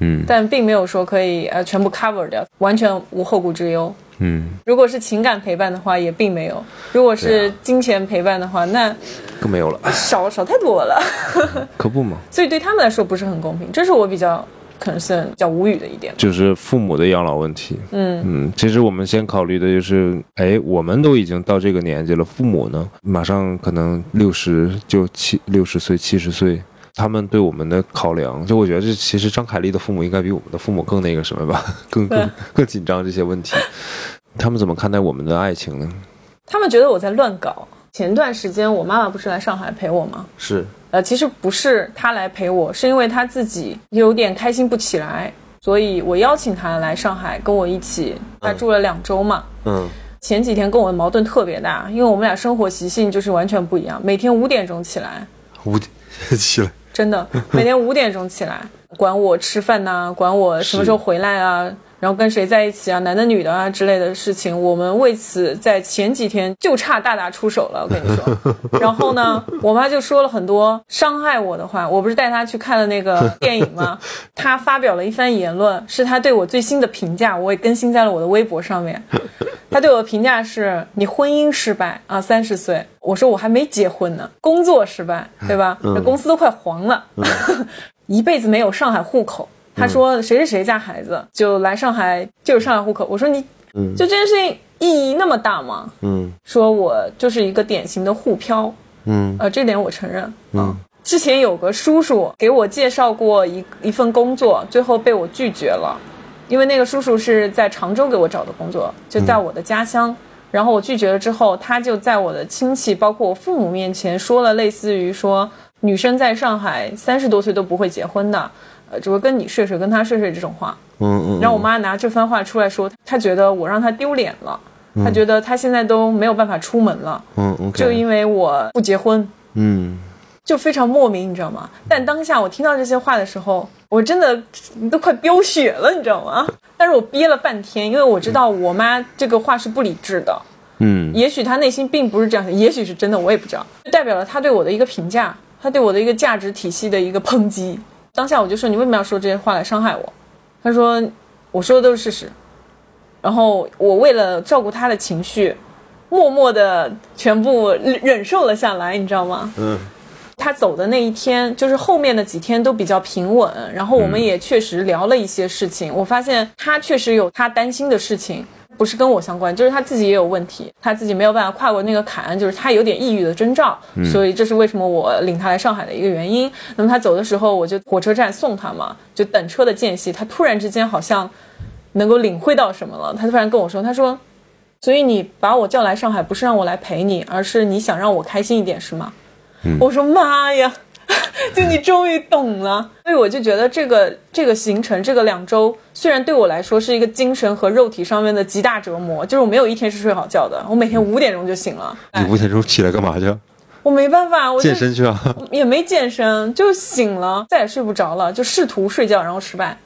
嗯，但并没有说可以呃全部 cover 掉，完全无后顾之忧。嗯，如果是情感陪伴的话，也并没有；如果是金钱陪伴的话，那更没有了，少少太多了。可不嘛？所以对他们来说不是很公平，这是我比较 concern、比较无语的一点。就是父母的养老问题。嗯嗯，其实我们先考虑的就是，哎，我们都已经到这个年纪了，父母呢，马上可能六十就七六十岁、七十岁。他们对我们的考量，就我觉得这其实张凯丽的父母应该比我们的父母更那个什么吧，更更更紧张这些问题。他们怎么看待我们的爱情呢？他们觉得我在乱搞。前段时间我妈妈不是来上海陪我吗？是。呃，其实不是她来陪我，是因为她自己有点开心不起来，所以我邀请她来上海跟我一起。她住了两周嘛。嗯。前几天跟我的矛盾特别大，因为我们俩生活习性就是完全不一样，每天五点钟起来。五点起来。真的，每天五点钟起来，管我吃饭呐，管我什么时候回来啊。然后跟谁在一起啊，男的女的啊之类的事情，我们为此在前几天就差大打出手了。我跟你说，然后呢，我妈就说了很多伤害我的话。我不是带她去看了那个电影吗？她发表了一番言论，是她对我最新的评价，我也更新在了我的微博上面。她对我的评价是：你婚姻失败啊，三十岁。我说我还没结婚呢，工作失败，对吧？这公司都快黄了，一辈子没有上海户口。他说谁谁谁家孩子就来上海就是上海户口。我说你，就这件事情意义那么大吗？嗯，说我就是一个典型的沪漂。嗯，呃，这点我承认。嗯，之前有个叔叔给我介绍过一一份工作，最后被我拒绝了，因为那个叔叔是在常州给我找的工作，就在我的家乡。然后我拒绝了之后，他就在我的亲戚，包括我父母面前说了类似于说女生在上海三十多岁都不会结婚的。呃，只会跟你睡睡，跟他睡睡这种话。嗯嗯。然后我妈拿这番话出来说，她觉得我让她丢脸了，她觉得她现在都没有办法出门了。嗯嗯。就因为我不结婚。嗯。就非常莫名，你知道吗？但当下我听到这些话的时候，我真的都快飙血了，你知道吗？但是我憋了半天，因为我知道我妈这个话是不理智的。嗯，也许她内心并不是这样想，也许是真的，我也不知道。代表了她对我的一个评价，她对我的一个价值体系的一个抨击。当下我就说：“你为什么要说这些话来伤害我？”他说：“我说的都是事实。”然后我为了照顾他的情绪，默默的全部忍受了下来，你知道吗？嗯。他走的那一天，就是后面的几天都比较平稳，然后我们也确实聊了一些事情。我发现他确实有他担心的事情，不是跟我相关，就是他自己也有问题，他自己没有办法跨过那个坎，就是他有点抑郁的征兆。所以这是为什么我领他来上海的一个原因。那么他走的时候，我就火车站送他嘛，就等车的间隙，他突然之间好像能够领会到什么了，他突然跟我说：“他说，所以你把我叫来上海，不是让我来陪你，而是你想让我开心一点，是吗？”我说妈呀，就你终于懂了，所以我就觉得这个这个行程这个两周，虽然对我来说是一个精神和肉体上面的极大折磨，就是我没有一天是睡好觉的，我每天五点钟就醒了。你五点钟起来干嘛去？我没办法，我健身去啊。也没健身，就醒了，再也睡不着了，就试图睡觉，然后失败。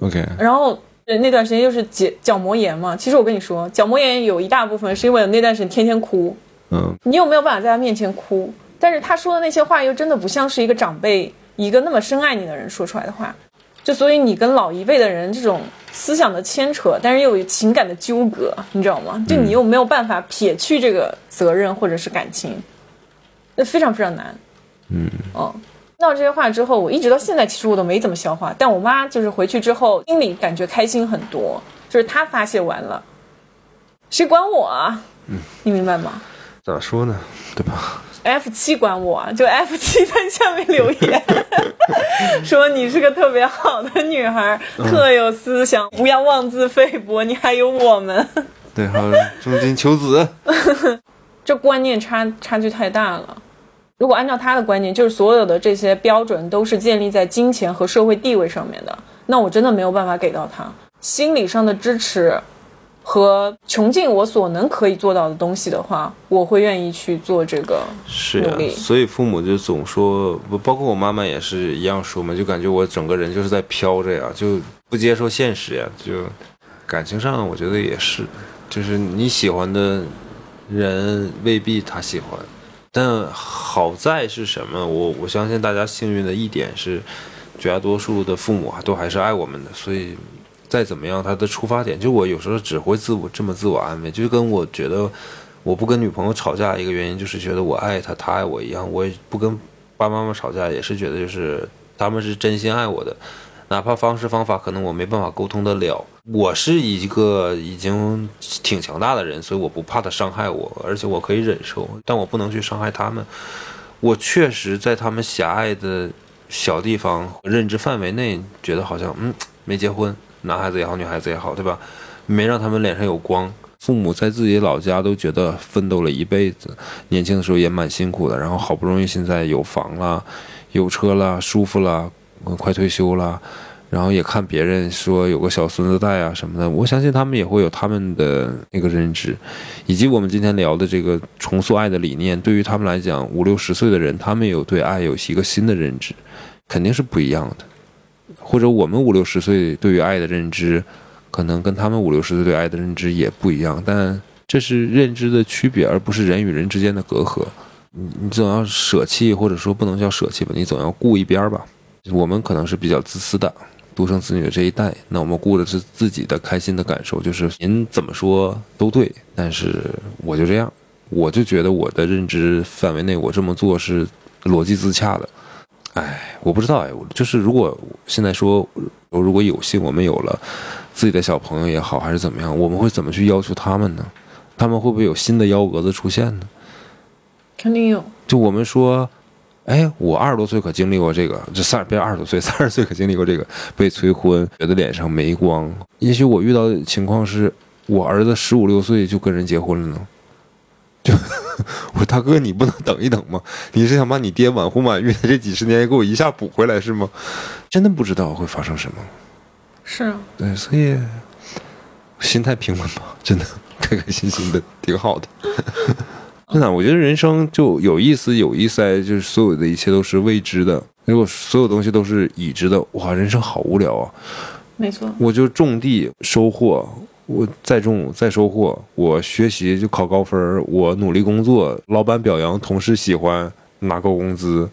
OK。然后那段时间又是结角膜炎嘛，其实我跟你说，角膜炎有一大部分是因为那段时间天天哭。嗯。你有没有办法在他面前哭？但是他说的那些话又真的不像是一个长辈、一个那么深爱你的人说出来的话，就所以你跟老一辈的人这种思想的牵扯，但是又有情感的纠葛，你知道吗？就你又没有办法撇去这个责任或者是感情，那非常非常难。嗯，哦，闹这些话之后，我一直到现在其实我都没怎么消化。但我妈就是回去之后心里感觉开心很多，就是她发泄完了，谁管我啊？嗯，你明白吗？咋说呢？对吧？F 七管我，就 F 七在下面留言，说你是个特别好的女孩，特有思想，不要妄自菲薄，你还有我们。对，还有，重金求子，这观念差差距太大了。如果按照他的观念，就是所有的这些标准都是建立在金钱和社会地位上面的，那我真的没有办法给到他心理上的支持。和穷尽我所能可以做到的东西的话，我会愿意去做这个努力。所以父母就总说，不包括我妈妈也是一样说嘛，就感觉我整个人就是在飘着呀，就不接受现实呀。就感情上，我觉得也是，就是你喜欢的人未必他喜欢，但好在是什么？我我相信大家幸运的一点是，绝大多数的父母都还是爱我们的，所以。再怎么样，他的出发点就我有时候只会自我这么自我安慰，就跟我觉得我不跟女朋友吵架一个原因就是觉得我爱她，她爱我一样。我也不跟爸爸妈妈吵架，也是觉得就是他们是真心爱我的，哪怕方式方法可能我没办法沟通得了。我是一个已经挺强大的人，所以我不怕他伤害我，而且我可以忍受，但我不能去伤害他们。我确实在他们狭隘的小地方认知范围内，觉得好像嗯没结婚。男孩子也好，女孩子也好，对吧？没让他们脸上有光。父母在自己老家都觉得奋斗了一辈子，年轻的时候也蛮辛苦的，然后好不容易现在有房了，有车了，舒服了，快退休了，然后也看别人说有个小孙子带啊什么的。我相信他们也会有他们的那个认知，以及我们今天聊的这个重塑爱的理念，对于他们来讲，五六十岁的人，他们有对爱有一个新的认知，肯定是不一样的。或者我们五六十岁对于爱的认知，可能跟他们五六十岁对爱的认知也不一样，但这是认知的区别，而不是人与人之间的隔阂。你你总要舍弃，或者说不能叫舍弃吧，你总要顾一边吧。我们可能是比较自私的，独生子女的这一代，那我们顾的是自己的开心的感受，就是您怎么说都对，但是我就这样，我就觉得我的认知范围内，我这么做是逻辑自洽的。哎，我不知道哎，就是如果现在说，如果有幸我们有了自己的小朋友也好，还是怎么样，我们会怎么去要求他们呢？他们会不会有新的幺蛾子出现呢？肯定有。就我们说，哎，我二十多岁可经历过这个，这三别二十多岁，三十岁可经历过这个被催婚，觉得脸上没光。也许我遇到的情况是我儿子十五六岁就跟人结婚了呢。就我说大哥，你不能等一等吗？你是想把你爹晚婚晚育的这几十年给我一下补回来是吗？真的不知道会发生什么。是啊，对，所以心态平稳吧，真的开开心心的挺好的。真的，我觉得人生就有意思，有意思，就是所有的一切都是未知的。如果所有东西都是已知的，哇，人生好无聊啊！没错，我就种地收获，我再种再收获，我学习就考高分，我努力工作，老板表扬，同事喜欢，拿高工资，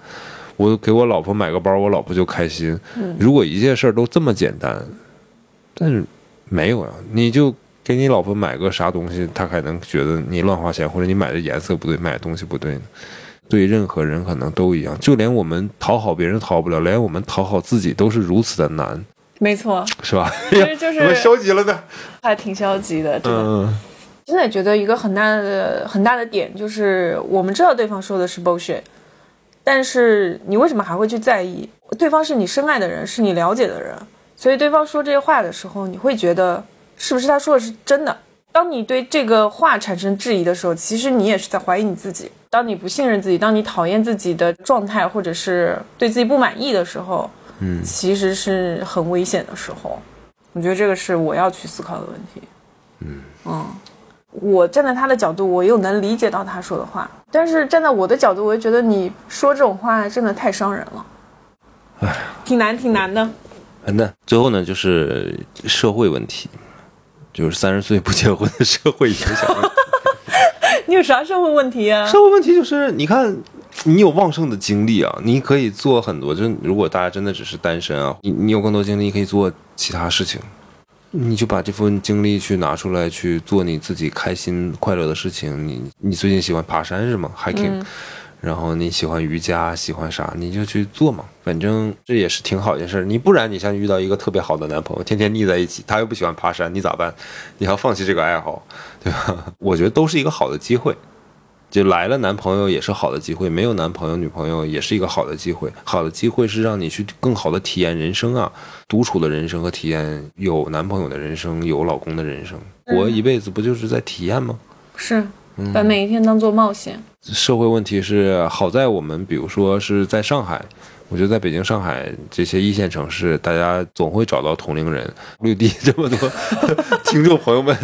我给我老婆买个包，我老婆就开心。如果一件事儿都这么简单，但是没有啊，你就给你老婆买个啥东西，她还能觉得你乱花钱，或者你买的颜色不对，买的东西不对呢？对任何人可能都一样，就连我们讨好别人讨不了，连我们讨好自己都是如此的难。没错，是吧？其实就是怎么消极了呢？还挺消极的，真的。现在觉得一个很大的很大的点就是，我们知道对方说的是 bullshit，但是你为什么还会去在意？对方是你深爱的人，是你了解的人，所以对方说这些话的时候，你会觉得是不是他说的是真的？当你对这个话产生质疑的时候，其实你也是在怀疑你自己。当你不信任自己，当你讨厌自己的状态，或者是对自己不满意的时候，嗯，其实是很危险的时候。我觉得这个是我要去思考的问题。嗯嗯，我站在他的角度，我又能理解到他说的话，但是站在我的角度，我就觉得你说这种话真的太伤人了。哎，挺难，挺难的。难的。最后呢，就是社会问题，就是三十岁不结婚的社会影响。你有啥社会问题啊？社会问题就是，你看，你有旺盛的精力啊，你可以做很多。就如果大家真的只是单身啊，你你有更多精力可以做其他事情，你就把这份精力去拿出来去做你自己开心快乐的事情。你你最近喜欢爬山是吗？hiking。然后你喜欢瑜伽，喜欢啥你就去做嘛，反正这也是挺好一件事。你不然你像遇到一个特别好的男朋友，天天腻在一起，他又不喜欢爬山，你咋办？你要放弃这个爱好，对吧？我觉得都是一个好的机会，就来了男朋友也是好的机会，没有男朋友女朋友也是一个好的机会。好的机会是让你去更好的体验人生啊，独处的人生和体验有男朋友的人生，有老公的人生，活一辈子不就是在体验吗？是。把每一天当做冒险。社会问题是好在我们，比如说是在上海，我觉得在北京、上海这些一线城市，大家总会找到同龄人。绿地这么多 听众朋友们，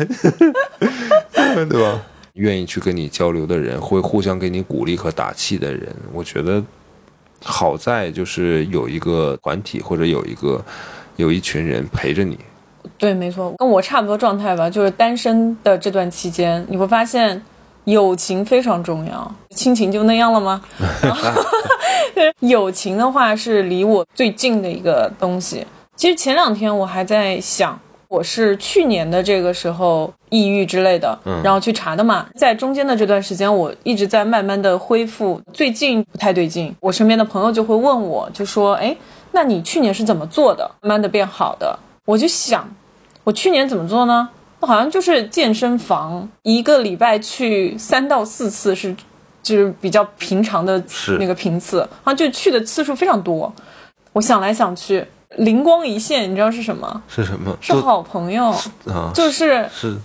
对吧？愿意去跟你交流的人，会互相给你鼓励和打气的人，我觉得好在就是有一个团体或者有一个有一群人陪着你。对，没错，跟我差不多状态吧。就是单身的这段期间，你会发现。友情非常重要，亲情就那样了吗？友情的话是离我最近的一个东西。其实前两天我还在想，我是去年的这个时候抑郁之类的，然后去查的嘛。在中间的这段时间，我一直在慢慢的恢复。最近不太对劲，我身边的朋友就会问我，就说：“哎，那你去年是怎么做的，慢慢的变好的？”我就想，我去年怎么做呢？好像就是健身房，一个礼拜去三到四次是，就是比较平常的那个频次，好像就去的次数非常多。我想来想去，灵光一现，你知道是什么？是什么？是好朋友啊，就是是，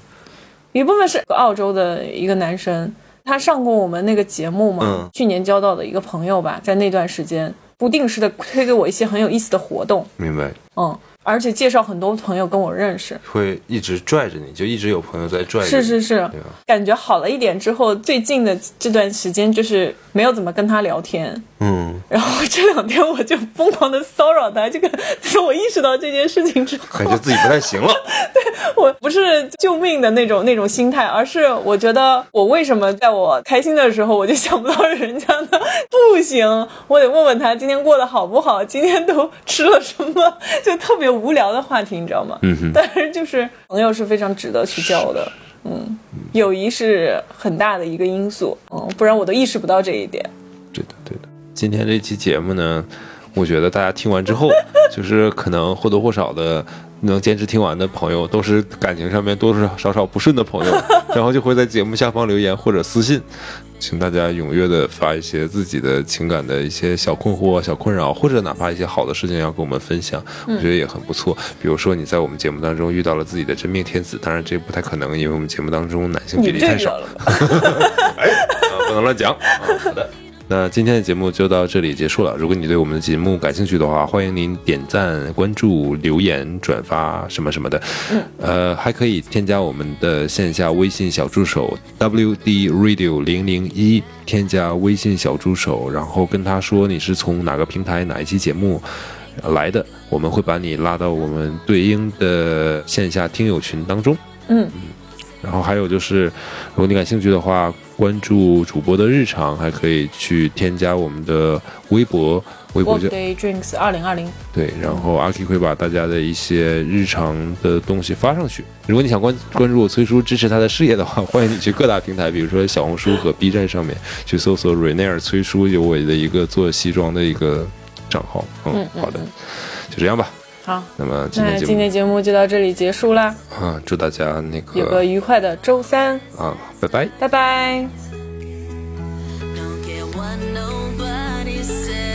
一部分是澳洲的一个男生，他上过我们那个节目嘛，去年交到的一个朋友吧，在那段时间不定时的推给我一些很有意思的活动。明白。嗯。而且介绍很多朋友跟我认识，会一直拽着你，就一直有朋友在拽。是是是，感觉好了一点之后，最近的这段时间就是没有怎么跟他聊天。嗯，然后这两天我就疯狂的骚扰他，这个自我意识到这件事情之后，感觉自己不太行了。对我不是救命的那种那种心态，而是我觉得我为什么在我开心的时候我就想不到人家呢？不行，我得问问他今天过得好不好，今天都吃了什么，就特别。无聊的话题，你知道吗？嗯哼。但是就是朋友是非常值得去交的，嗯，友谊是很大的一个因素，嗯，不然我都意识不到这一点。今天这期节目呢，我觉得大家听完之后，就是可能或多或少的能坚持听完的朋友，都是感情上面多多少少不顺的朋友，然后就会在节目下方留言或者私信。请大家踊跃的发一些自己的情感的一些小困惑、小困扰，或者哪怕一些好的事情要跟我们分享，我觉得也很不错。比如说你在我们节目当中遇到了自己的真命天子，当然这不太可能，因为我们节目当中男性比例太少。了。哎，不能乱讲。好的。那今天的节目就到这里结束了。如果你对我们的节目感兴趣的话，欢迎您点赞、关注、留言、转发什么什么的。嗯，呃，还可以添加我们的线下微信小助手 WD Radio 零零一，添加微信小助手，然后跟他说你是从哪个平台、哪一期节目来的，我们会把你拉到我们对应的线下听友群当中。嗯。然后还有就是，如果你感兴趣的话，关注主播的日常，还可以去添加我们的微博，微博叫 Day Drinks 二零二零。对，然后阿 K 会把大家的一些日常的东西发上去。如果你想关关注我崔叔，支持他的事业的话，欢迎你去各大平台，比如说小红书和 B 站上面去搜索 Rainier 崔叔，有我的一个做西装的一个账号。嗯，好的，就这样吧。好，那么今天今天节目就到这里结束啦。啊，祝大家那个有个愉快的周三啊，拜拜，拜拜。Don't what nobody say